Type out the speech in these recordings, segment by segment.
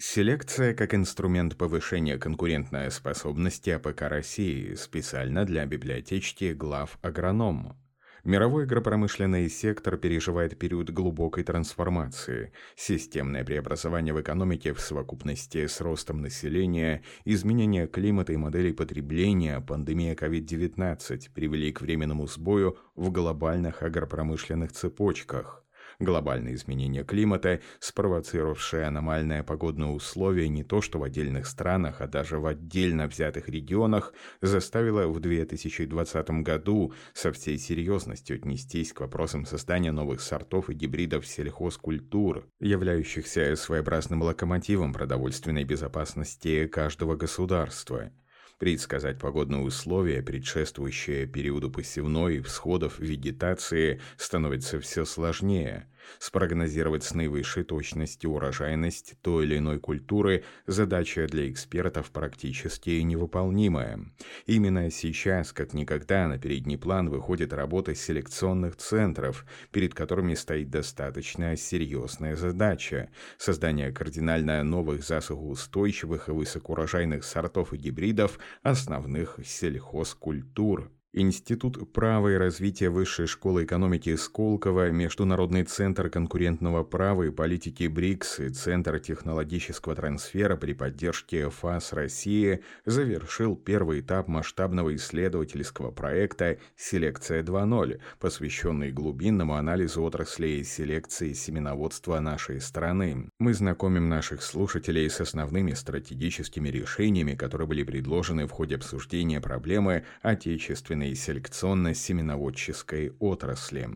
Селекция как инструмент повышения конкурентной способности АПК России специально для библиотечки Главагроном. Мировой агропромышленный сектор переживает период глубокой трансформации. Системное преобразование в экономике в совокупности с ростом населения, изменение климата и моделей потребления, пандемия COVID-19 привели к временному сбою в глобальных агропромышленных цепочках – Глобальные изменения климата, спровоцировавшие аномальные погодные условия не то что в отдельных странах, а даже в отдельно взятых регионах, заставило в 2020 году со всей серьезностью отнестись к вопросам создания новых сортов и гибридов сельхозкультур, являющихся своеобразным локомотивом продовольственной безопасности каждого государства. Предсказать погодные условия, предшествующие периоду посевной всходов вегетации, становится все сложнее – Спрогнозировать с наивысшей точностью урожайность той или иной культуры – задача для экспертов практически невыполнимая. Именно сейчас, как никогда, на передний план выходит работа селекционных центров, перед которыми стоит достаточно серьезная задача – создание кардинально новых засухоустойчивых и высокоурожайных сортов и гибридов основных сельхозкультур. Институт права и развития Высшей школы экономики Сколково, Международный центр конкурентного права и политики БРИКС и Центр технологического трансфера при поддержке ФАС России завершил первый этап масштабного исследовательского проекта «Селекция 2.0», посвященный глубинному анализу отраслей селекции семеноводства нашей страны. Мы знакомим наших слушателей с основными стратегическими решениями, которые были предложены в ходе обсуждения проблемы отечественной и селекционно-семеноводческой отрасли.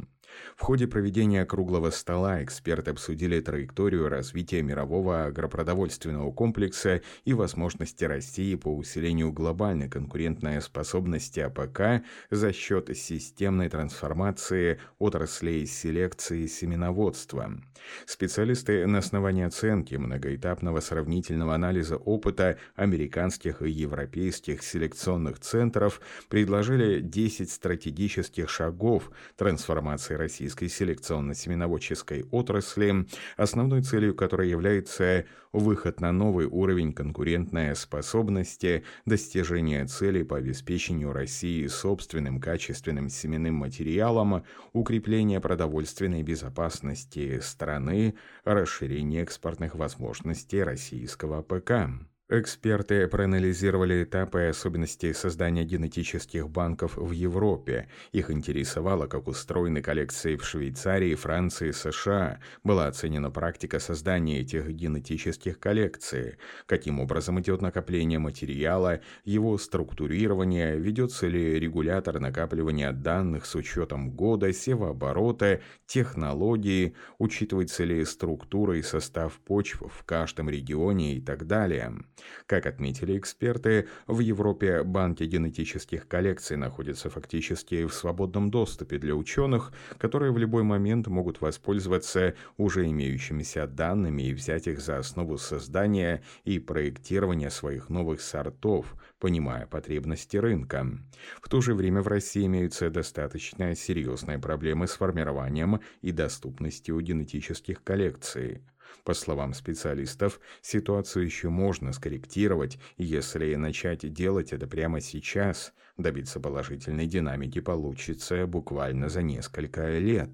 В ходе проведения круглого стола эксперты обсудили траекторию развития мирового агропродовольственного комплекса и возможности России по усилению глобальной конкурентной способности АПК за счет системной трансформации отраслей селекции семеноводства. Специалисты на основании оценки многоэтапного сравнительного анализа опыта американских и европейских селекционных центров предложили 10 стратегических шагов трансформации российской селекционно-семеноводческой отрасли, основной целью которой является выход на новый уровень конкурентной способности, достижение целей по обеспечению России собственным качественным семенным материалом, укрепление продовольственной безопасности страны, расширение экспортных возможностей российского ПК. Эксперты проанализировали этапы и особенности создания генетических банков в Европе. Их интересовало, как устроены коллекции в Швейцарии, Франции, США. Была оценена практика создания этих генетических коллекций. Каким образом идет накопление материала, его структурирование, ведется ли регулятор накапливания данных с учетом года, севооборота, технологии, учитывается ли структура и состав почв в каждом регионе и так далее. Как отметили эксперты, в Европе банки генетических коллекций находятся фактически в свободном доступе для ученых, которые в любой момент могут воспользоваться уже имеющимися данными и взять их за основу создания и проектирования своих новых сортов, понимая потребности рынка. В то же время в России имеются достаточно серьезные проблемы с формированием и доступностью генетических коллекций. По словам специалистов, ситуацию еще можно скорректировать, если начать делать это прямо сейчас. Добиться положительной динамики получится буквально за несколько лет.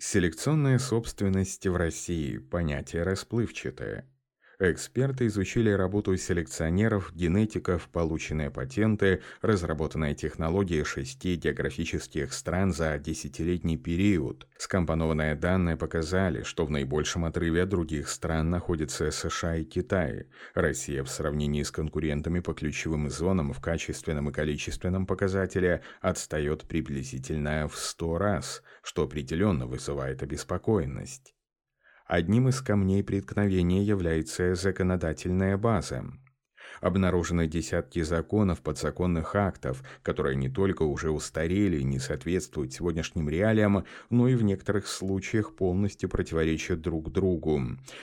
Селекционная собственность в России – понятие расплывчатое. Эксперты изучили работу селекционеров, генетиков, полученные патенты, разработанные технологии шести географических стран за десятилетний период. Скомпонованные данные показали, что в наибольшем отрыве от других стран находятся США и Китай. Россия в сравнении с конкурентами по ключевым зонам в качественном и количественном показателе отстает приблизительно в 100 раз, что определенно вызывает обеспокоенность. Одним из камней преткновения является законодательная база. Обнаружены десятки законов, подзаконных актов, которые не только уже устарели и не соответствуют сегодняшним реалиям, но и в некоторых случаях полностью противоречат друг другу.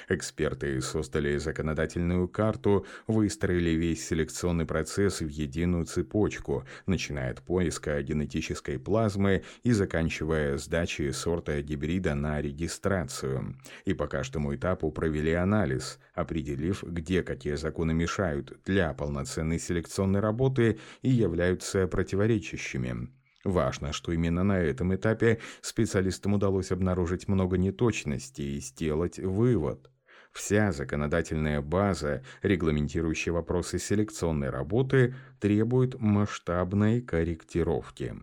Эксперты создали законодательную карту, выстроили весь селекционный процесс в единую цепочку, начиная от поиска генетической плазмы и заканчивая сдачей сорта гибрида на регистрацию. И по каждому этапу провели анализ, определив, где какие законы мешают для полноценной селекционной работы и являются противоречащими. Важно, что именно на этом этапе специалистам удалось обнаружить много неточностей и сделать вывод. Вся законодательная база, регламентирующая вопросы селекционной работы, требует масштабной корректировки.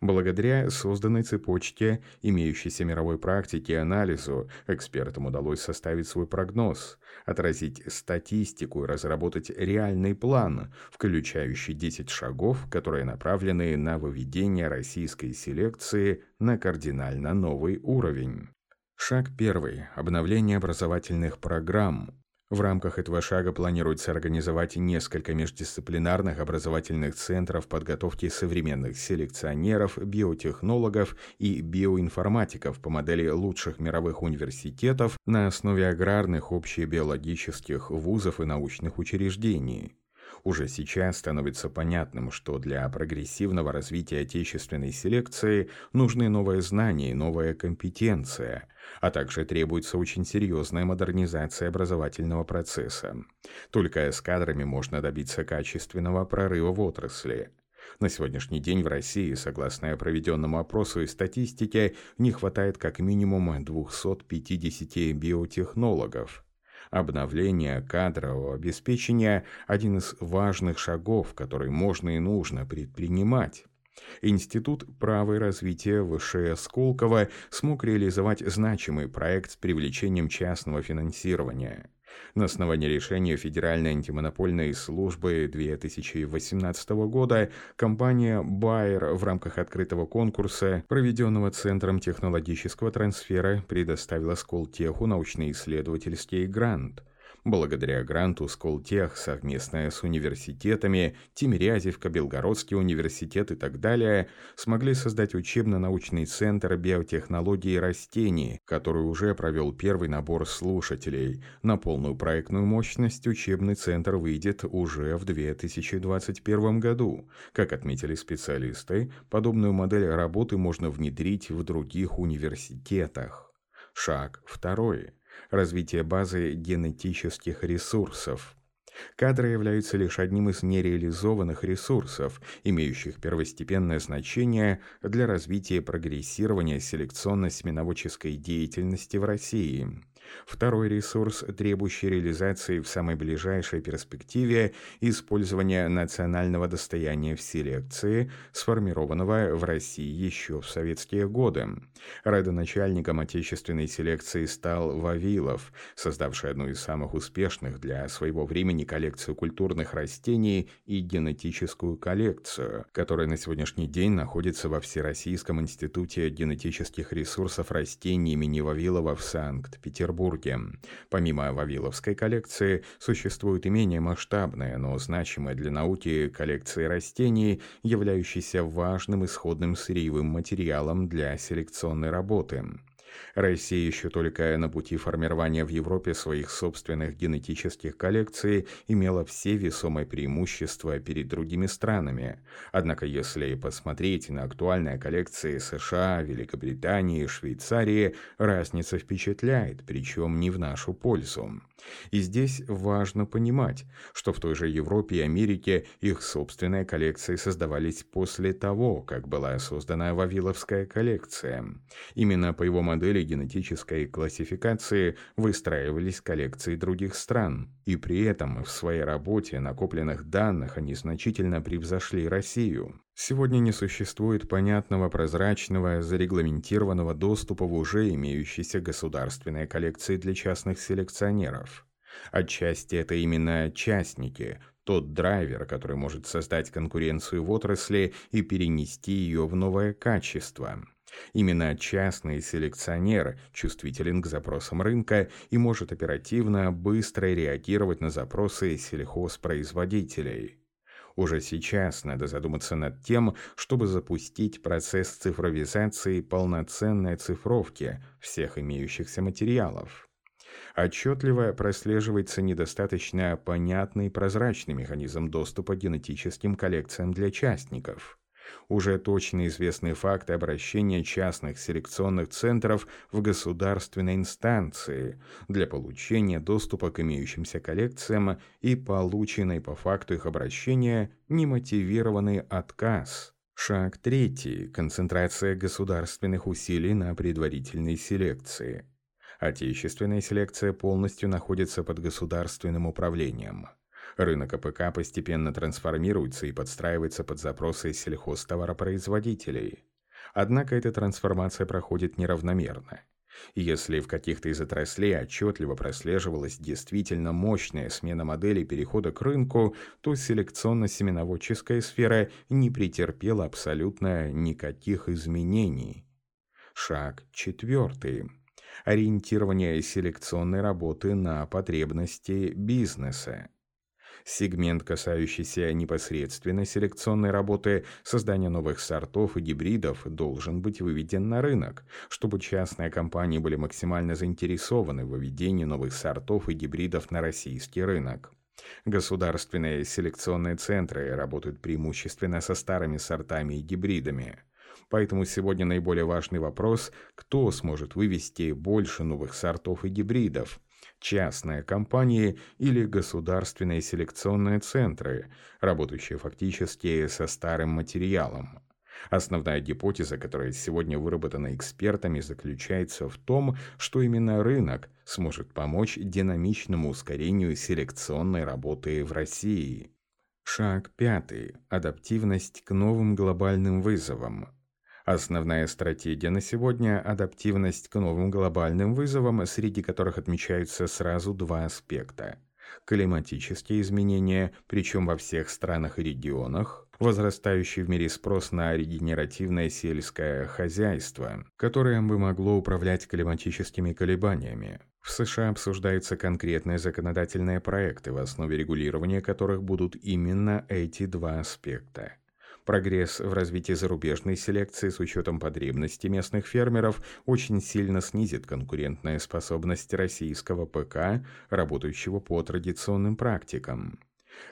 Благодаря созданной цепочке, имеющейся мировой практике и анализу, экспертам удалось составить свой прогноз, отразить статистику и разработать реальный план, включающий 10 шагов, которые направлены на выведение российской селекции на кардинально новый уровень. Шаг первый. Обновление образовательных программ. В рамках этого шага планируется организовать несколько междисциплинарных образовательных центров подготовки современных селекционеров, биотехнологов и биоинформатиков по модели лучших мировых университетов на основе аграрных общебиологических вузов и научных учреждений. Уже сейчас становится понятным, что для прогрессивного развития отечественной селекции нужны новые знания и новая компетенция, а также требуется очень серьезная модернизация образовательного процесса. Только с кадрами можно добиться качественного прорыва в отрасли. На сегодняшний день в России, согласно проведенному опросу и статистике, не хватает как минимум 250 биотехнологов. Обновление кадрового обеспечения – один из важных шагов, который можно и нужно предпринимать. Институт права и развития ВШ Сколково смог реализовать значимый проект с привлечением частного финансирования. На основании решения Федеральной антимонопольной службы 2018 года компания Bayer в рамках открытого конкурса, проведенного Центром технологического трансфера, предоставила Сколтеху научно-исследовательский грант – Благодаря гранту Сколтех совместно с университетами Тимирязевка, Белгородский университет и так далее смогли создать учебно-научный центр биотехнологии растений, который уже провел первый набор слушателей. На полную проектную мощность учебный центр выйдет уже в 2021 году. Как отметили специалисты, подобную модель работы можно внедрить в других университетах. Шаг второй развитие базы генетических ресурсов. Кадры являются лишь одним из нереализованных ресурсов, имеющих первостепенное значение для развития прогрессирования селекционно-семеноводческой деятельности в России. Второй ресурс, требующий реализации в самой ближайшей перспективе использования национального достояния в селекции, сформированного в России еще в советские годы. Родоначальником отечественной селекции стал Вавилов, создавший одну из самых успешных для своего времени коллекцию культурных растений и генетическую коллекцию, которая на сегодняшний день находится во Всероссийском институте генетических ресурсов растений имени Вавилова в Санкт-Петербурге. Петербурге. Помимо Вавиловской коллекции, существует и менее масштабная, но значимая для науки коллекция растений, являющаяся важным исходным сырьевым материалом для селекционной работы. Россия еще только на пути формирования в Европе своих собственных генетических коллекций имела все весомые преимущества перед другими странами. Однако, если посмотреть на актуальные коллекции США, Великобритании, Швейцарии, разница впечатляет, причем не в нашу пользу. И здесь важно понимать, что в той же Европе и Америке их собственные коллекции создавались после того, как была создана Вавиловская коллекция. Именно по его модели генетической классификации выстраивались коллекции других стран, и при этом в своей работе накопленных данных они значительно превзошли Россию. Сегодня не существует понятного, прозрачного, зарегламентированного доступа в уже имеющиеся государственные коллекции для частных селекционеров. Отчасти это именно частники, тот драйвер, который может создать конкуренцию в отрасли и перенести ее в новое качество – Именно частный селекционер чувствителен к запросам рынка и может оперативно, быстро реагировать на запросы сельхозпроизводителей. Уже сейчас надо задуматься над тем, чтобы запустить процесс цифровизации полноценной цифровки всех имеющихся материалов. Отчетливо прослеживается недостаточно понятный прозрачный механизм доступа к генетическим коллекциям для частников – уже точно известны факты обращения частных селекционных центров в государственные инстанции для получения доступа к имеющимся коллекциям и полученный по факту их обращения немотивированный отказ. Шаг третий. Концентрация государственных усилий на предварительной селекции. Отечественная селекция полностью находится под государственным управлением. Рынок АПК постепенно трансформируется и подстраивается под запросы сельхозтоваропроизводителей. Однако эта трансформация проходит неравномерно. Если в каких-то из отраслей отчетливо прослеживалась действительно мощная смена моделей перехода к рынку, то селекционно-семеноводческая сфера не претерпела абсолютно никаких изменений. Шаг четвертый. Ориентирование селекционной работы на потребности бизнеса сегмент, касающийся непосредственно селекционной работы, создания новых сортов и гибридов, должен быть выведен на рынок, чтобы частные компании были максимально заинтересованы в выведении новых сортов и гибридов на российский рынок. Государственные селекционные центры работают преимущественно со старыми сортами и гибридами. Поэтому сегодня наиболее важный вопрос, кто сможет вывести больше новых сортов и гибридов, частные компании или государственные селекционные центры, работающие фактически со старым материалом. Основная гипотеза, которая сегодня выработана экспертами, заключается в том, что именно рынок сможет помочь динамичному ускорению селекционной работы в России. Шаг пятый. Адаптивность к новым глобальным вызовам. Основная стратегия на сегодня – адаптивность к новым глобальным вызовам, среди которых отмечаются сразу два аспекта. Климатические изменения, причем во всех странах и регионах, возрастающий в мире спрос на регенеративное сельское хозяйство, которое бы могло управлять климатическими колебаниями. В США обсуждаются конкретные законодательные проекты, в основе регулирования которых будут именно эти два аспекта. Прогресс в развитии зарубежной селекции с учетом потребностей местных фермеров очень сильно снизит конкурентную способность российского ПК, работающего по традиционным практикам.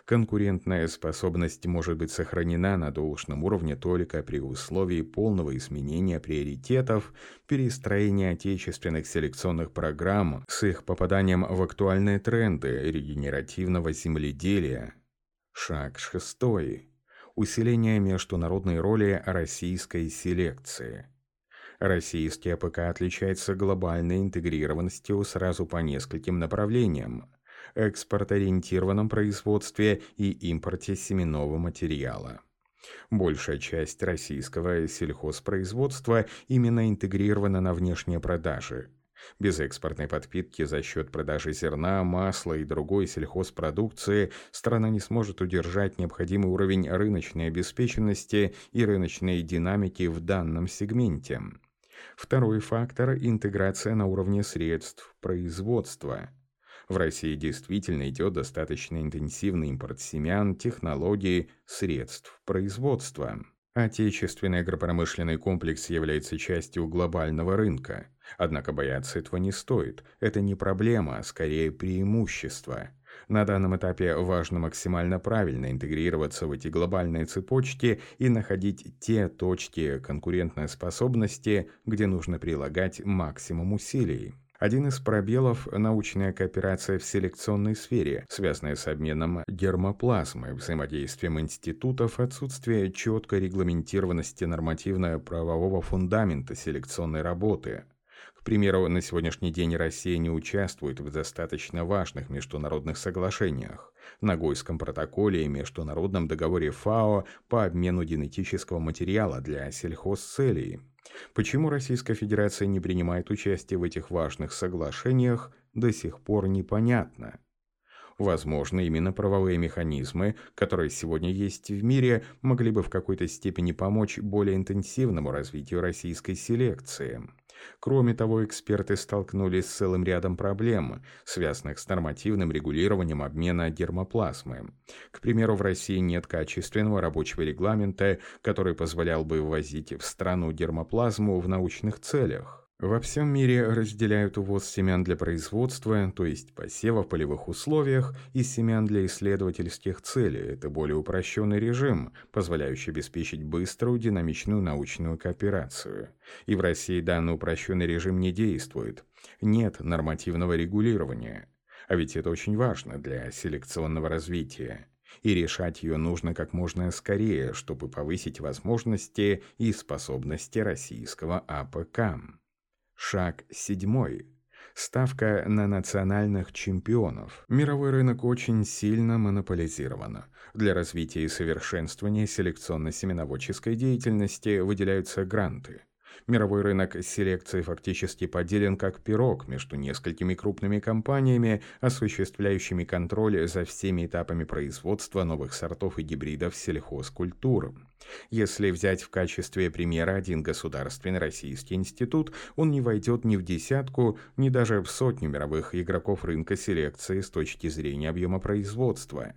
Конкурентная способность может быть сохранена на должном уровне только при условии полного изменения приоритетов, перестроения отечественных селекционных программ с их попаданием в актуальные тренды регенеративного земледелия. Шаг шестой усиление международной роли российской селекции. Российский АПК отличается глобальной интегрированностью сразу по нескольким направлениям – экспорт-ориентированном производстве и импорте семенного материала. Большая часть российского сельхозпроизводства именно интегрирована на внешние продажи – без экспортной подпитки за счет продажи зерна, масла и другой сельхозпродукции страна не сможет удержать необходимый уровень рыночной обеспеченности и рыночной динамики в данном сегменте. Второй фактор – интеграция на уровне средств производства. В России действительно идет достаточно интенсивный импорт семян, технологий, средств производства. Отечественный агропромышленный комплекс является частью глобального рынка. Однако бояться этого не стоит. Это не проблема, а скорее преимущество. На данном этапе важно максимально правильно интегрироваться в эти глобальные цепочки и находить те точки конкурентной способности, где нужно прилагать максимум усилий. Один из пробелов – научная кооперация в селекционной сфере, связанная с обменом гермоплазмы, взаимодействием институтов, отсутствие четкой регламентированности нормативно-правового фундамента селекционной работы. К примеру, на сегодняшний день Россия не участвует в достаточно важных международных соглашениях. Нагойском протоколе и Международном договоре ФАО по обмену генетического материала для сельхозцелей – Почему Российская Федерация не принимает участие в этих важных соглашениях, до сих пор непонятно. Возможно, именно правовые механизмы, которые сегодня есть в мире, могли бы в какой-то степени помочь более интенсивному развитию российской селекции. Кроме того, эксперты столкнулись с целым рядом проблем, связанных с нормативным регулированием обмена гермоплазмы. К примеру, в России нет качественного рабочего регламента, который позволял бы ввозить в страну гермоплазму в научных целях. Во всем мире разделяют увоз семян для производства, то есть посева в полевых условиях, и семян для исследовательских целей. Это более упрощенный режим, позволяющий обеспечить быструю динамичную научную кооперацию. И в России данный упрощенный режим не действует. Нет нормативного регулирования. А ведь это очень важно для селекционного развития и решать ее нужно как можно скорее, чтобы повысить возможности и способности российского АПК. Шаг седьмой. Ставка на национальных чемпионов. Мировой рынок очень сильно монополизирован. Для развития и совершенствования селекционно-семеноводческой деятельности выделяются гранты. Мировой рынок селекции фактически поделен как пирог между несколькими крупными компаниями, осуществляющими контроль за всеми этапами производства новых сортов и гибридов сельхозкультур. Если взять в качестве примера один государственный российский институт, он не войдет ни в десятку, ни даже в сотню мировых игроков рынка селекции с точки зрения объема производства.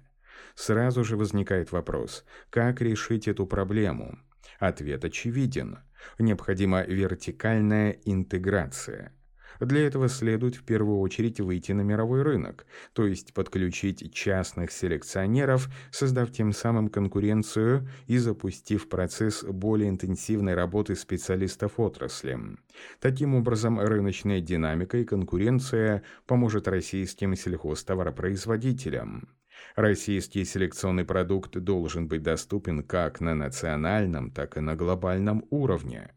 Сразу же возникает вопрос, как решить эту проблему? Ответ очевиден. Необходима вертикальная интеграция – для этого следует в первую очередь выйти на мировой рынок, то есть подключить частных селекционеров, создав тем самым конкуренцию и запустив процесс более интенсивной работы специалистов отрасли. Таким образом, рыночная динамика и конкуренция поможет российским сельхозтоваропроизводителям. Российский селекционный продукт должен быть доступен как на национальном, так и на глобальном уровне.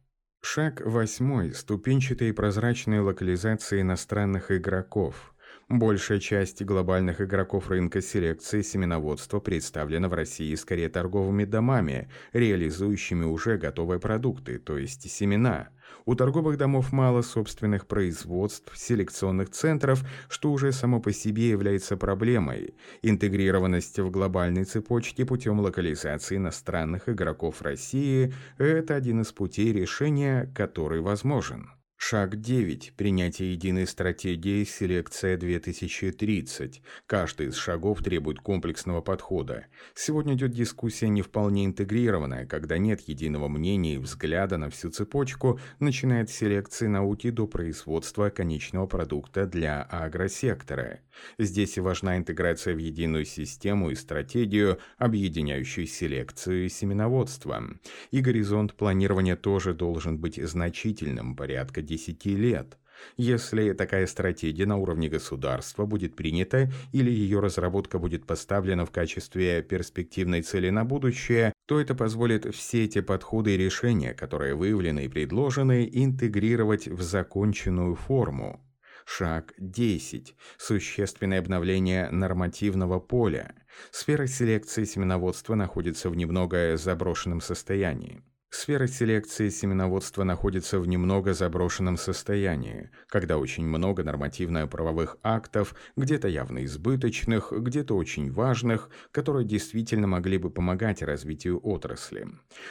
Шаг восьмой. Ступенчатые прозрачные локализации иностранных игроков. Большая часть глобальных игроков рынка селекции семеноводства представлена в России скорее торговыми домами, реализующими уже готовые продукты, то есть семена. У торговых домов мало собственных производств, селекционных центров, что уже само по себе является проблемой. Интегрированность в глобальной цепочке путем локализации иностранных игроков России – это один из путей решения, который возможен. Шаг 9. Принятие единой стратегии «Селекция 2030». Каждый из шагов требует комплексного подхода. Сегодня идет дискуссия не вполне интегрированная, когда нет единого мнения и взгляда на всю цепочку, начиная от селекции науки до производства конечного продукта для агросектора. Здесь важна интеграция в единую систему и стратегию, объединяющую селекцию и семеноводство. И горизонт планирования тоже должен быть значительным, порядка 10 лет. Если такая стратегия на уровне государства будет принята или ее разработка будет поставлена в качестве перспективной цели на будущее, то это позволит все эти подходы и решения, которые выявлены и предложены, интегрировать в законченную форму. Шаг 10. Существенное обновление нормативного поля. Сфера селекции семеноводства находится в немного заброшенном состоянии. Сфера селекции семеноводства находится в немного заброшенном состоянии, когда очень много нормативно-правовых актов, где-то явно избыточных, где-то очень важных, которые действительно могли бы помогать развитию отрасли.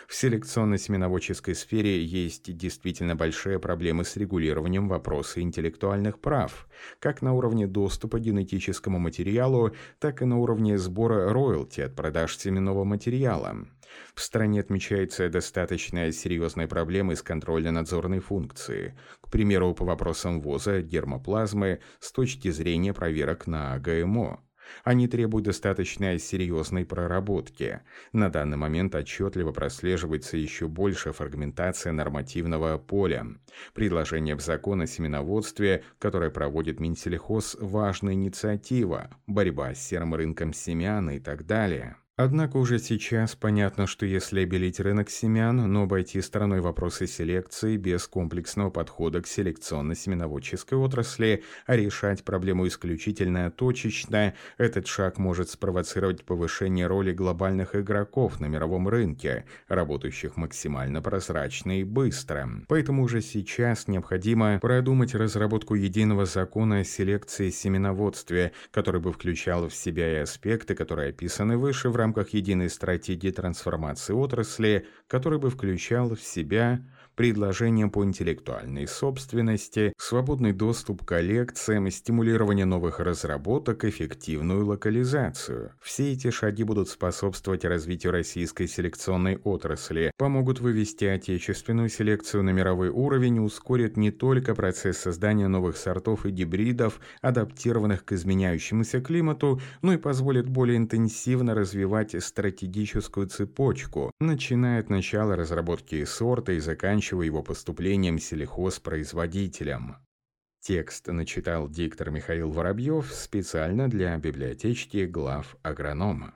В селекционно-семеноводческой сфере есть действительно большие проблемы с регулированием вопроса интеллектуальных прав, как на уровне доступа к генетическому материалу, так и на уровне сбора роялти от продаж семенного материала. В стране отмечается достаточно серьезные проблемы с контрольно-надзорной функцией, к примеру, по вопросам ввоза гермоплазмы с точки зрения проверок на ГМО. Они требуют достаточно серьезной проработки. На данный момент отчетливо прослеживается еще большая фрагментация нормативного поля. Предложение в закон о семеноводстве, которое проводит Минсельхоз, важная инициатива, борьба с серым рынком семян и так далее. Однако уже сейчас понятно, что если обелить рынок семян, но обойти стороной вопросы селекции без комплексного подхода к селекционно-семеноводческой отрасли, а решать проблему исключительно точечно, этот шаг может спровоцировать повышение роли глобальных игроков на мировом рынке, работающих максимально прозрачно и быстро. Поэтому уже сейчас необходимо продумать разработку единого закона о селекции семеноводстве, который бы включал в себя и аспекты, которые описаны выше в рамках единой стратегии трансформации отрасли, который бы включал в себя предложения по интеллектуальной собственности, свободный доступ к коллекциям, стимулирование новых разработок, эффективную локализацию. Все эти шаги будут способствовать развитию российской селекционной отрасли, помогут вывести отечественную селекцию на мировой уровень, ускорят не только процесс создания новых сортов и гибридов, адаптированных к изменяющемуся климату, но и позволят более интенсивно развивать стратегическую цепочку, начиная от начала разработки сорта и заканчивая заканчивая его поступлением сельхозпроизводителям. Текст начитал диктор Михаил Воробьев специально для библиотечки глав агронома.